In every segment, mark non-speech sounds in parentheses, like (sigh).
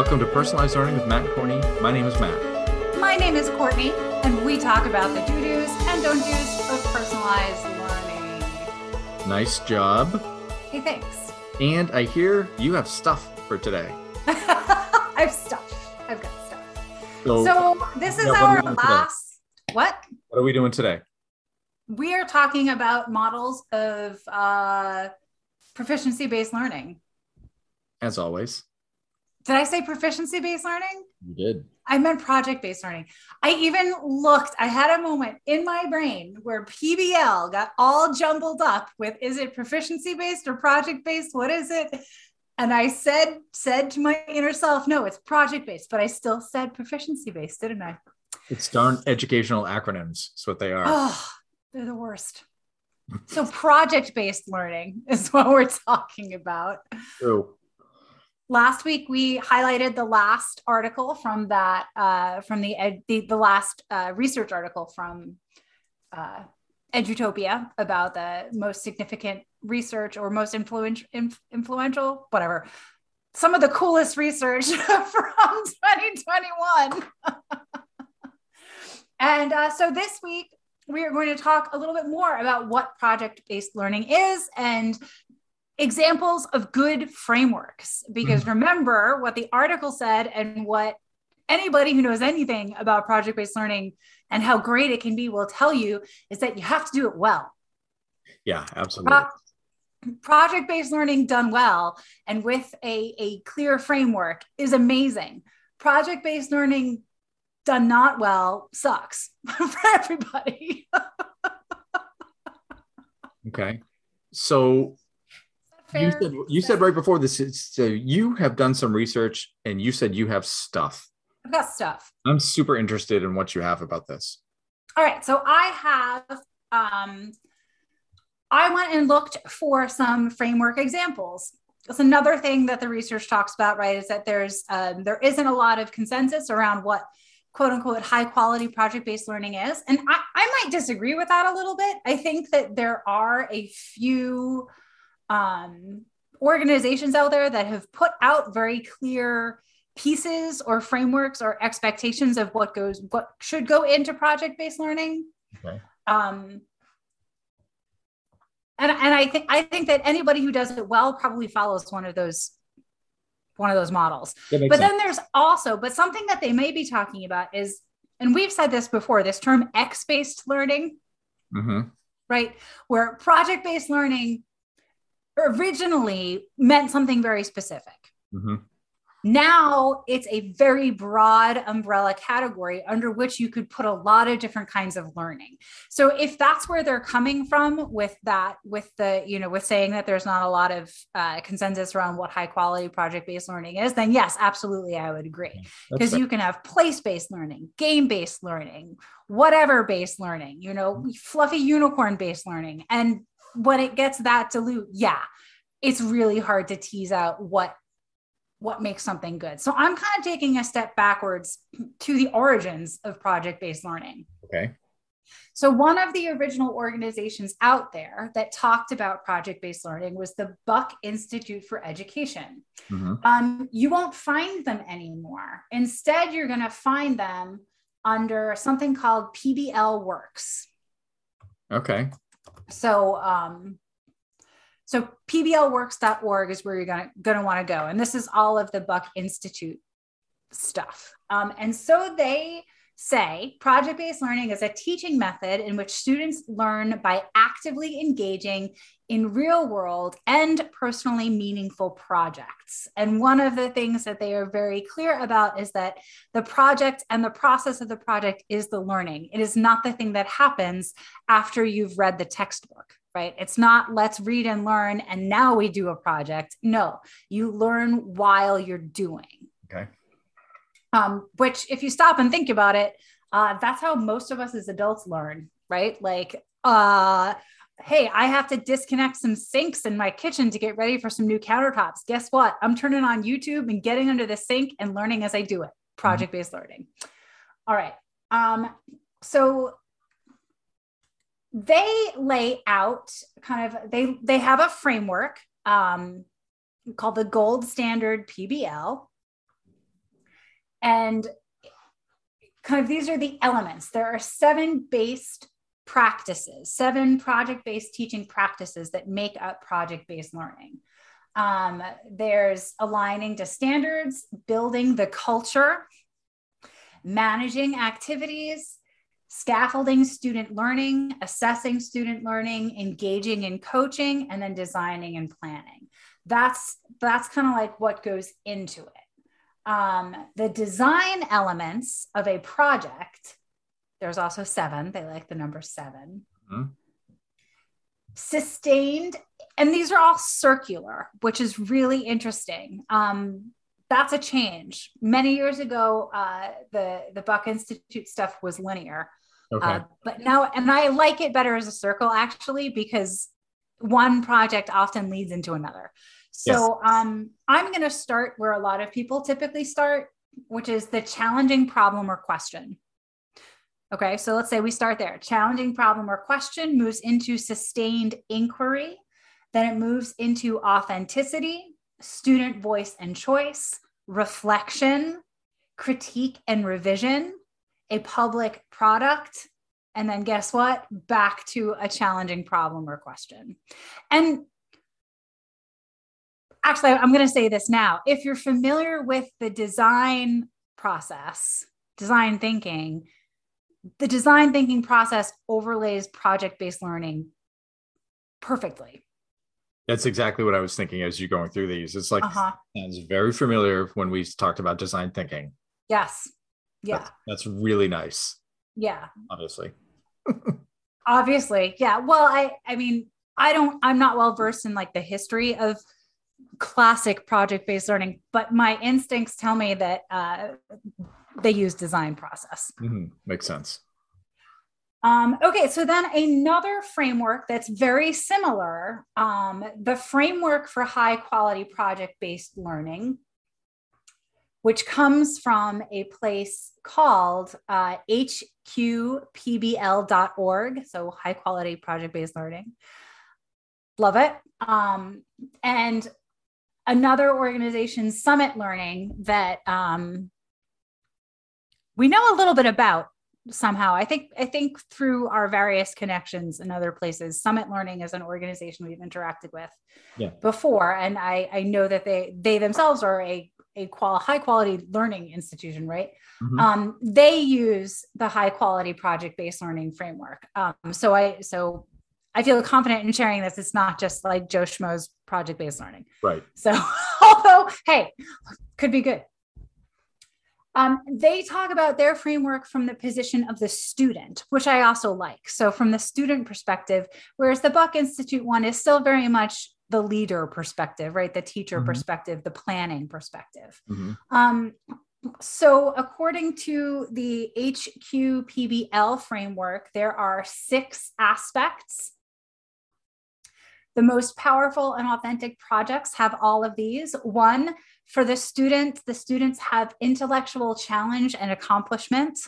welcome to Personalized Learning with Matt and Courtney. My name is Matt. My name is Courtney, and we talk about the do-dos and don't-dos of personalized learning. Nice job. Hey, thanks. And I hear you have stuff for today. (laughs) I have stuff. I've got stuff. So, So this is yeah, our we doing today? last. What? what are we doing today? We are talking about models of uh, proficiency-based learning. As always, Did I say proficiency-based learning? you did. I meant project based learning. I even looked, I had a moment in my brain where PBL got all jumbled up with is it proficiency based or project based? What is it? And I said, said to my inner self, no, it's project based, but I still said proficiency based, didn't I? It's darn educational acronyms. That's what they are. Oh, they're the worst. So project based learning is what we're talking about. True. Last week we highlighted the last article from that uh, from the, ed, the the last uh, research article from uh, Edutopia about the most significant research or most influential influential whatever. Some of the coolest research (laughs) from 2021 (laughs) and uh, so this week we are going to talk a little bit more about what project based learning is and examples of good frameworks. Because mm. remember what the article said and what anybody who knows anything about project based learning and how great it can be will tell you is that you have to do it well. Yeah, absolutely. project based learning done well and with a, a clear framework is amazing. Project based learning done not well sucks (laughs) for everybody. (laughs) Okay. So you said you said right before this. So you have done some research, and you said you have stuff. i've got stuff I'm super interested in what you have about this. All right. So I have, um, I went and looked for some framework examples. That's another thing that the research talks about, right? Is that there's um, there isn't a lot of consensus around what quote unquote high quality project based learning is, and I, I might disagree with that a little bit. I think that there are a few um, organizations out there that have put out very clear pieces or frameworks or expectations of what goes what should go into project based learning Okay. um and, and i think i think that anybody who does it well probably follows one of those one of those models but sense. then there's also but something that they may be talking about is and we've said this before this term x based learning Mhm. right? Where project based learning originally meant something very specific. Mhm. Now it's a very broad umbrella category under which you could put a lot of different kinds of learning. So if that's where they're coming from with that, with the, you know, with saying that there's not a lot of uh, consensus around what high quality project based learning is, then yes, absolutely, I would agree because you can have place based learning, game based learning, whatever based learning, you know, fluffy unicorn based learning. And when it gets that dilute, yeah, it's really hard to tease out what what makes something good. So I'm kind of taking a step backwards to the origins of project based learning. okay. So, one of the original organizations out there that talked about project based learning was the Buck Institute for Education Mhm. um, you won't find them anymore. Instead, you're going to find them under something called PBL Works. Okay. So, um, so pblworks.org is where you're going to want to go, and this is all of the Buck Institute stuff. Um, and so they say project based learning is a teaching method in which students learn by actively engaging in real world and personally meaningful projects. And one of the things that they are very clear about is that the project and the process of the project is the learning. It is not the thing that happens after you've read the textbook, right? It's not let's read and learn and now we do a project. No, you learn while you're doing Okay. Um, which if you stop and think about it uh, that's how most of us as adults learn right? Like uh, hey i have to disconnect some sinks in my kitchen to get ready for some new countertops. Guess what? I'm turning on youtube and getting under the sink and learning as i do it. Project based learning. All right. Um, so they lay out kind of they they have a framework um, called the gold standard pbl and kind of these are the elements. There are seven based practices, seven project based teaching practices that make up project based learning. Um, there's aligning to standards, building the culture, managing activities, scaffolding student learning, assessing student learning, engaging in coaching, and then designing and planning. That's that's kind of like what goes into it. Um, the design elements of a project. There's also seven. They like the number 7 mm-hmm. Sustained, and these are all circular, which is really interesting. Um, that's a change. Many years ago, uh, the the Buck Institute stuff was linear, Okay. Uh, but now, and I like it better as a circle actually, because one project often leads into another. So yes. um, I'm going to start where a lot of people typically start, which is the challenging problem or question. Okay, so let's say we start there. Challenging problem or question moves into sustained inquiry. Then it moves into authenticity, student voice and choice, reflection, critique and revision, a public product and then guess what back to a challenging problem or question and actually i'm going to say this now. If you're familiar with the design process design thinking the design thinking process overlays project based learning perfectly. That's exactly what i was thinking as you're going through these. It's like uh-huh. sounds very familiar when we talked about design thinking. Yes. Yeah. That's, that's really nice. Yeah. Obviously. (laughs) Obviously. Yeah. Well i i mean i don't i'm not well versed in like the history of classic project based learning but my instincts tell me that uh, they use design process mm-hmm. makes sense um, okay, so then another framework that's very similar, um, the framework for high quality project based learning which comes from a place called uh, hqpbl.org. So, high quality project based learning. Love it. Um, and another organization, Summit Learning, that um, we know a little bit about somehow. I think I think through our various connections in other places, Summit Learning is an organization we've interacted with yeah. before, and I I know that they they themselves are a a qual- high quality learning institution, right? Mm-hmm. Um, they use the high quality project based learning framework. Um, so I so I feel confident in sharing this. It's not just like Joe Schmo's project based learning. Right. So (laughs) although hey, could be good. Um, they talk about their framework from the position of the student, which I also like. So, from the student perspective, whereas the Buck Institute one is still very much the leader perspective, right? The teacher mm-hmm. perspective, the planning perspective. Mm-hmm. Um, so, according to the HQPBL framework, there are six aspects. The most powerful and authentic projects have all of these. One, for the students, the students have intellectual challenge and accomplishment.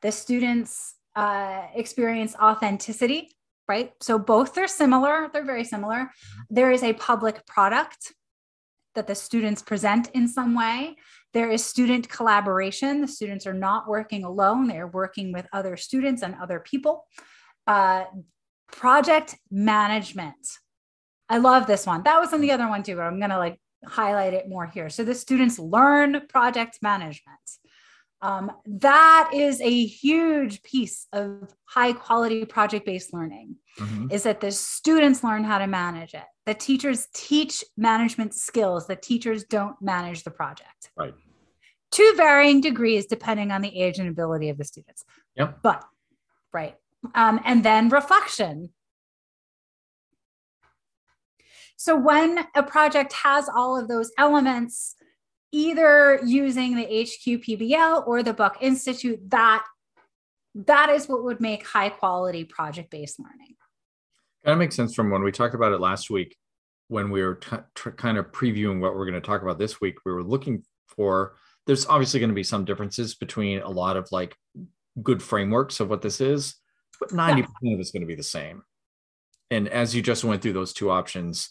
The students uh, experience authenticity right? So both are similar, they're very similar. There is a public product that the students present in some way. There is student collaboration. The students are not working alone, they're working with other students and other people. Uh, project management. I love this one. That was on the other one too, but I'm going to like highlight it more here. So the students learn project management. Um, that is a huge piece of high quality project based learning mm-hmm. is that the students learn how to manage it the teachers teach management skills the teachers don't manage the project right to varying degrees depending on the age and ability of the students yep but right um, and then reflection so when a project has all of those elements either using the HQPBL or the Buck Institute, that that is what would make high quality project based learning. Kind of makes sense from when we talked about it last week when we were t- t- kind of previewing what we're going to talk about this week. We were looking for there's obviously going to be some differences between a lot of like good frameworks of what this is, but 90% yeah. of it's going to be the same. And as you just went through those two options,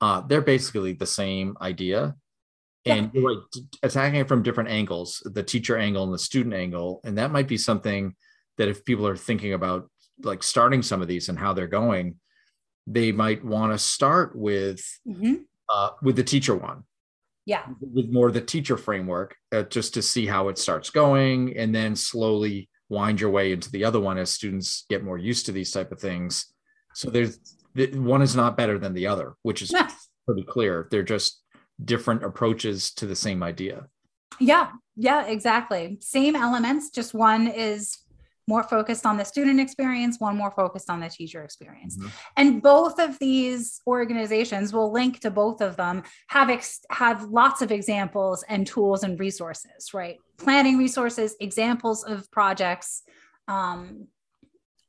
uh, they're basically the same idea and you're right attacking it from different angles the teacher angle and the student angle and that might be something that if people are thinking about like starting some of these and how they're going they might want to start with Mhm. uh, with the teacher one Yeah. with more of the teacher framework uh, just to see how it starts going and then slowly wind your way into the other one as students get more used to these type of things so there's one is not better than the other which is Yeah. pretty clear they're just different approaches to the same idea Yeah, yeah, exactly. Same elements, just one is more focused on the student experience, one more focused on the teacher experience. Mhm. And both of these organizations will link to both of them, have ex- have lots of examples and tools and resources, right? Planning resources, examples of projects, um,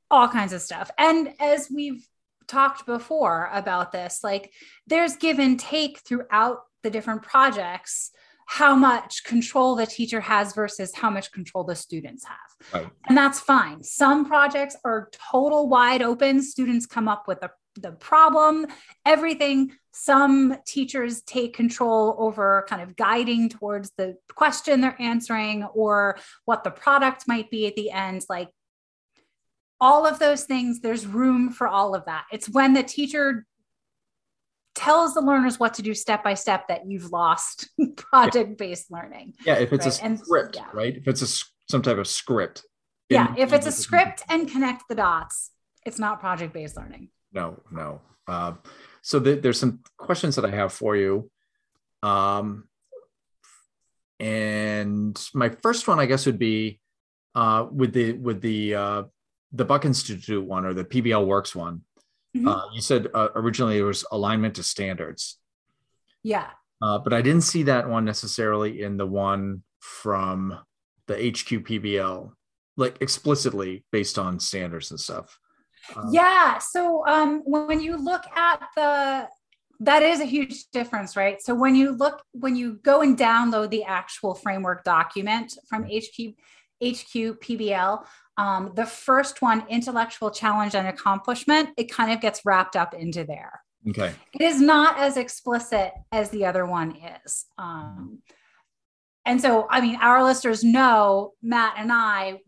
all kinds of stuff. And as we've talked before about this, like there's give and take throughout the different projects how much control the teacher has versus how much control the students have. Right. And that's fine. Some projects are total wide open. Students come up with the, the problem, everything. Some teachers take control over kind of guiding towards the question they're answering or what the product might be at the end. Like all of those things, there's room for all of that. It's when the teacher tells the learners what to do step by step that you've lost (laughs) project based learning. yeah if it's Right, a and- script yeah. right if it's a some type of script Yeah, if it's a script and connect the dots, it's not project based learning. No no uh, so th- there's some questions that i have for you um, and my first one i guess would be uh, with the with the uh, the buck institute one or the pbl works one Mhm. uh, you said uh, originally it was alignment to standards Yeah. uh, but i didn't see that one necessarily in the one from the hq pbl like explicitly based on standards and stuff Um, Yeah. So um, when you look at the, that is a huge difference, right? So when you look, when you go and download the actual framework document from HQ, HQ PBL, um, the first one, intellectual challenge and accomplishment, it kind of gets wrapped up into there. okay It is not as explicit as the other one is. Um, and so, I mean, our listeners know Matt and I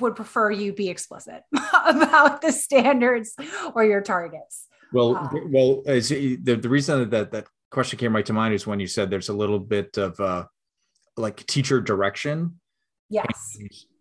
would prefer you be explicit (laughs) about the standards or your targets. Well, Uh, well, the the reason that that question came right to mind is when you said there's a little bit of uh, like teacher direction Yes.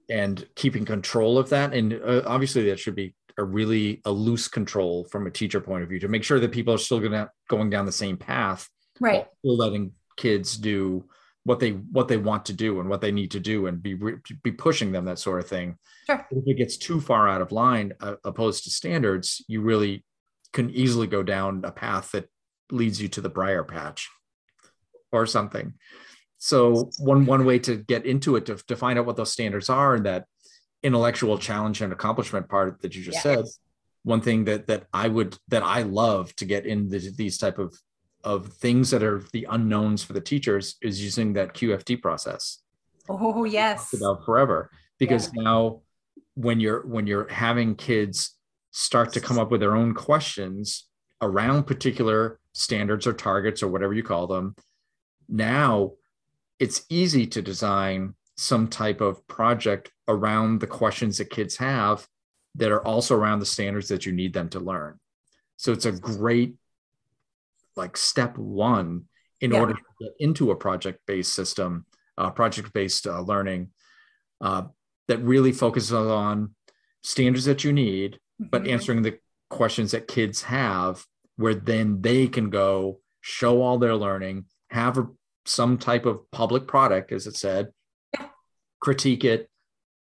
and keeping control of that, and uh, obviously that should be a really a loose control from a teacher point of view to make sure that people are still going to going down the same path, Right. still letting kids do what they what they want to do and what they need to do and be be pushing them that sort of thing. Sure. if it gets too far out of line uh, opposed to standards you really can easily go down a path that leads you to the briar patch or something so one one way to get into it to, to find out what those standards are and that intellectual challenge and accomplishment part that you just Yeah. said one thing that that i would that i love to get into these type of of things that are the unknowns for the teachers is using that qft process. Oh, yes. about forever. Because now when you're when you're having kids start to come up with their own questions around particular standards or targets or whatever you call them now it's easy to design some type of project around the questions that kids have that are also around the standards that you need them to learn. So it's a great like step one in Yeah. order to get into a project based system uh, project based uh, learning uh, that really focuses on standards that you need, but Mhm. answering the questions that kids have, where then they can go show all their learning, have a, some type of public product, as it said, Yeah. critique it,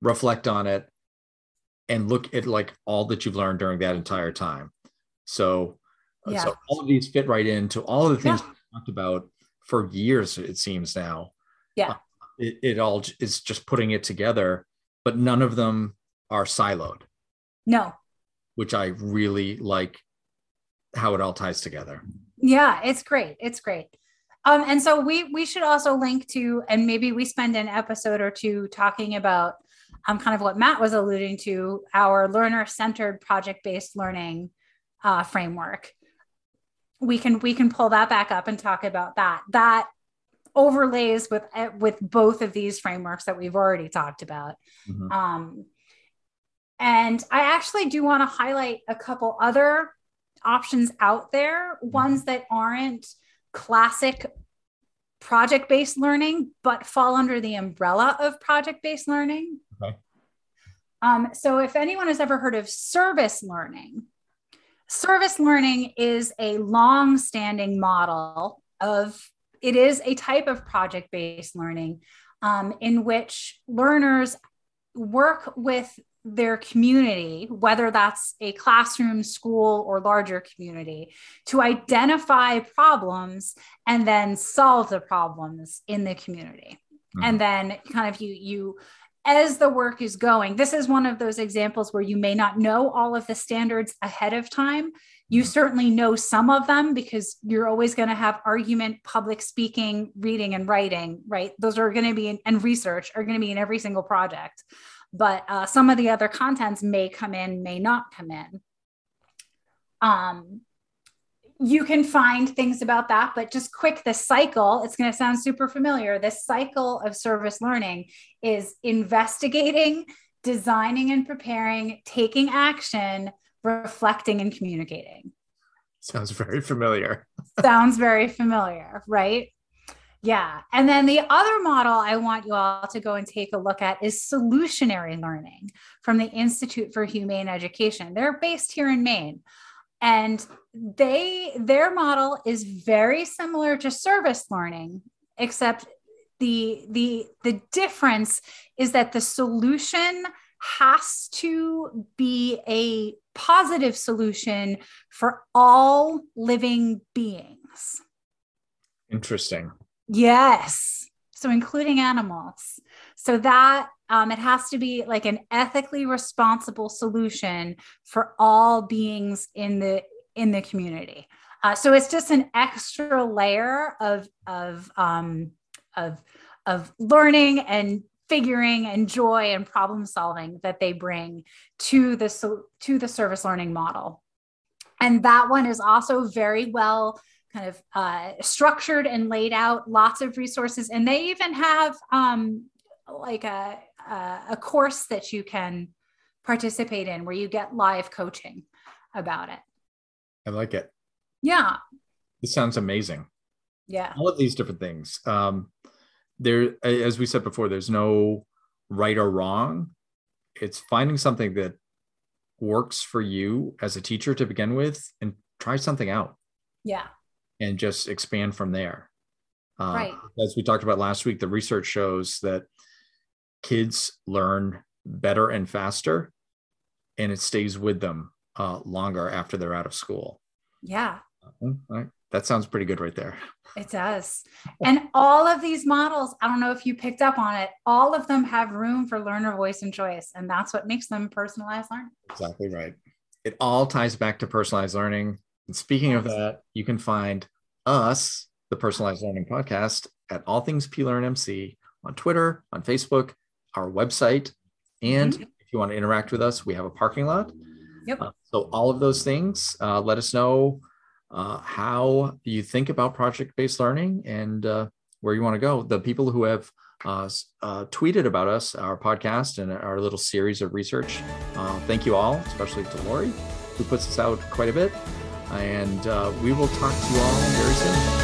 reflect on it, and look at like all that you've learned during that entire time. So, Yeah. so all of these fit right into all of the things Yeah. we talked about for years, it seems now Yeah. it, it all is just putting it together, but none of them are siloed, No. which I really like how it all ties together. Yeah, it's great. It's great. Um, and so we we should also link to, and maybe we spend an episode or two talking about um, kind of what Matt was alluding to, our learner-centered project-based learning uh, framework. We can we can pull that back up and talk about that. That overlays with eh, with both of these frameworks that we've already talked about. Mm-hmm. Um, and I actually do want to highlight a couple other options out there, mm-hmm. ones that aren't classic project based learning, but fall under the umbrella of project based learning. Okay. Um, so, if anyone has ever heard of service learning, service learning is a long standing model of it is a type of project based learning um, in which learners work with their community, whether that's a classroom, school, or larger community, to identify problems and then solve the problems in the community. Mm-hmm. And then kind of you you as the work is going, this is one of those examples where you may not know all of the standards ahead of time. You mm-hmm. certainly know some of them because you're always going to have argument, public speaking, reading, and writing, right? Those are going to be, in, and research are going to be in every single project but uh, some of the other contents may come in, may not come in. Um, you can find things about that, but just quick the cycle, it's going to sound super familiar. This cycle of service learning is investigating, designing and preparing, taking action, reflecting and communicating. Sounds very familiar. (laughs) Sounds very familiar, right? Yeah. And then the other model I want you all to go and take a look at is solutionary learning from the Institute for Humane Education. They're based here in Maine. And they their model is very similar to service learning, except the the the difference is that the solution has to be a positive solution for all living beings. Interesting. Yes. So including animals. So that um, it has to be like an ethically responsible solution for all beings in the in the community. Uh, so it's just an extra layer of of um, of of learning and figuring and joy and problem solving that they bring to the to the service learning model. And that one is also very well kind of uh, structured and laid out lots of resources and they even have um, like a, a course that you can participate in where you get live coaching about it i like it. Yeah. This sounds amazing. Yeah. All of these different things. Um there as we said before there's no right or wrong. It's finding something that works for you as a teacher to begin with and try something out. Yeah. And just expand from there. Uh, right. As we talked about last week, the research shows that kids learn better and faster, and it stays with them uh, longer after they're out of school. Yeah. Uh, that sounds pretty good right there. It does. And all of these models, I don't know if you picked up on it, all of them have room for learner voice and choice. And that's what makes them personalized learning. Exactly right. It all ties back to personalized learning. And speaking of that, you can find us, the Personalized Learning Podcast, at All Things PLearn MC on Twitter, on Facebook, our website, and mm-hmm. if you want to interact with us, we have a parking lot. Yep. Uh, so all of those things, uh, let us know uh, how you think about project-based learning and uh, where you want to go. The people who have uh, uh, tweeted about us, our podcast, and our little series of research. thank you all, especially to Lori, who puts us out quite a bit. And we will talk to you all very soon.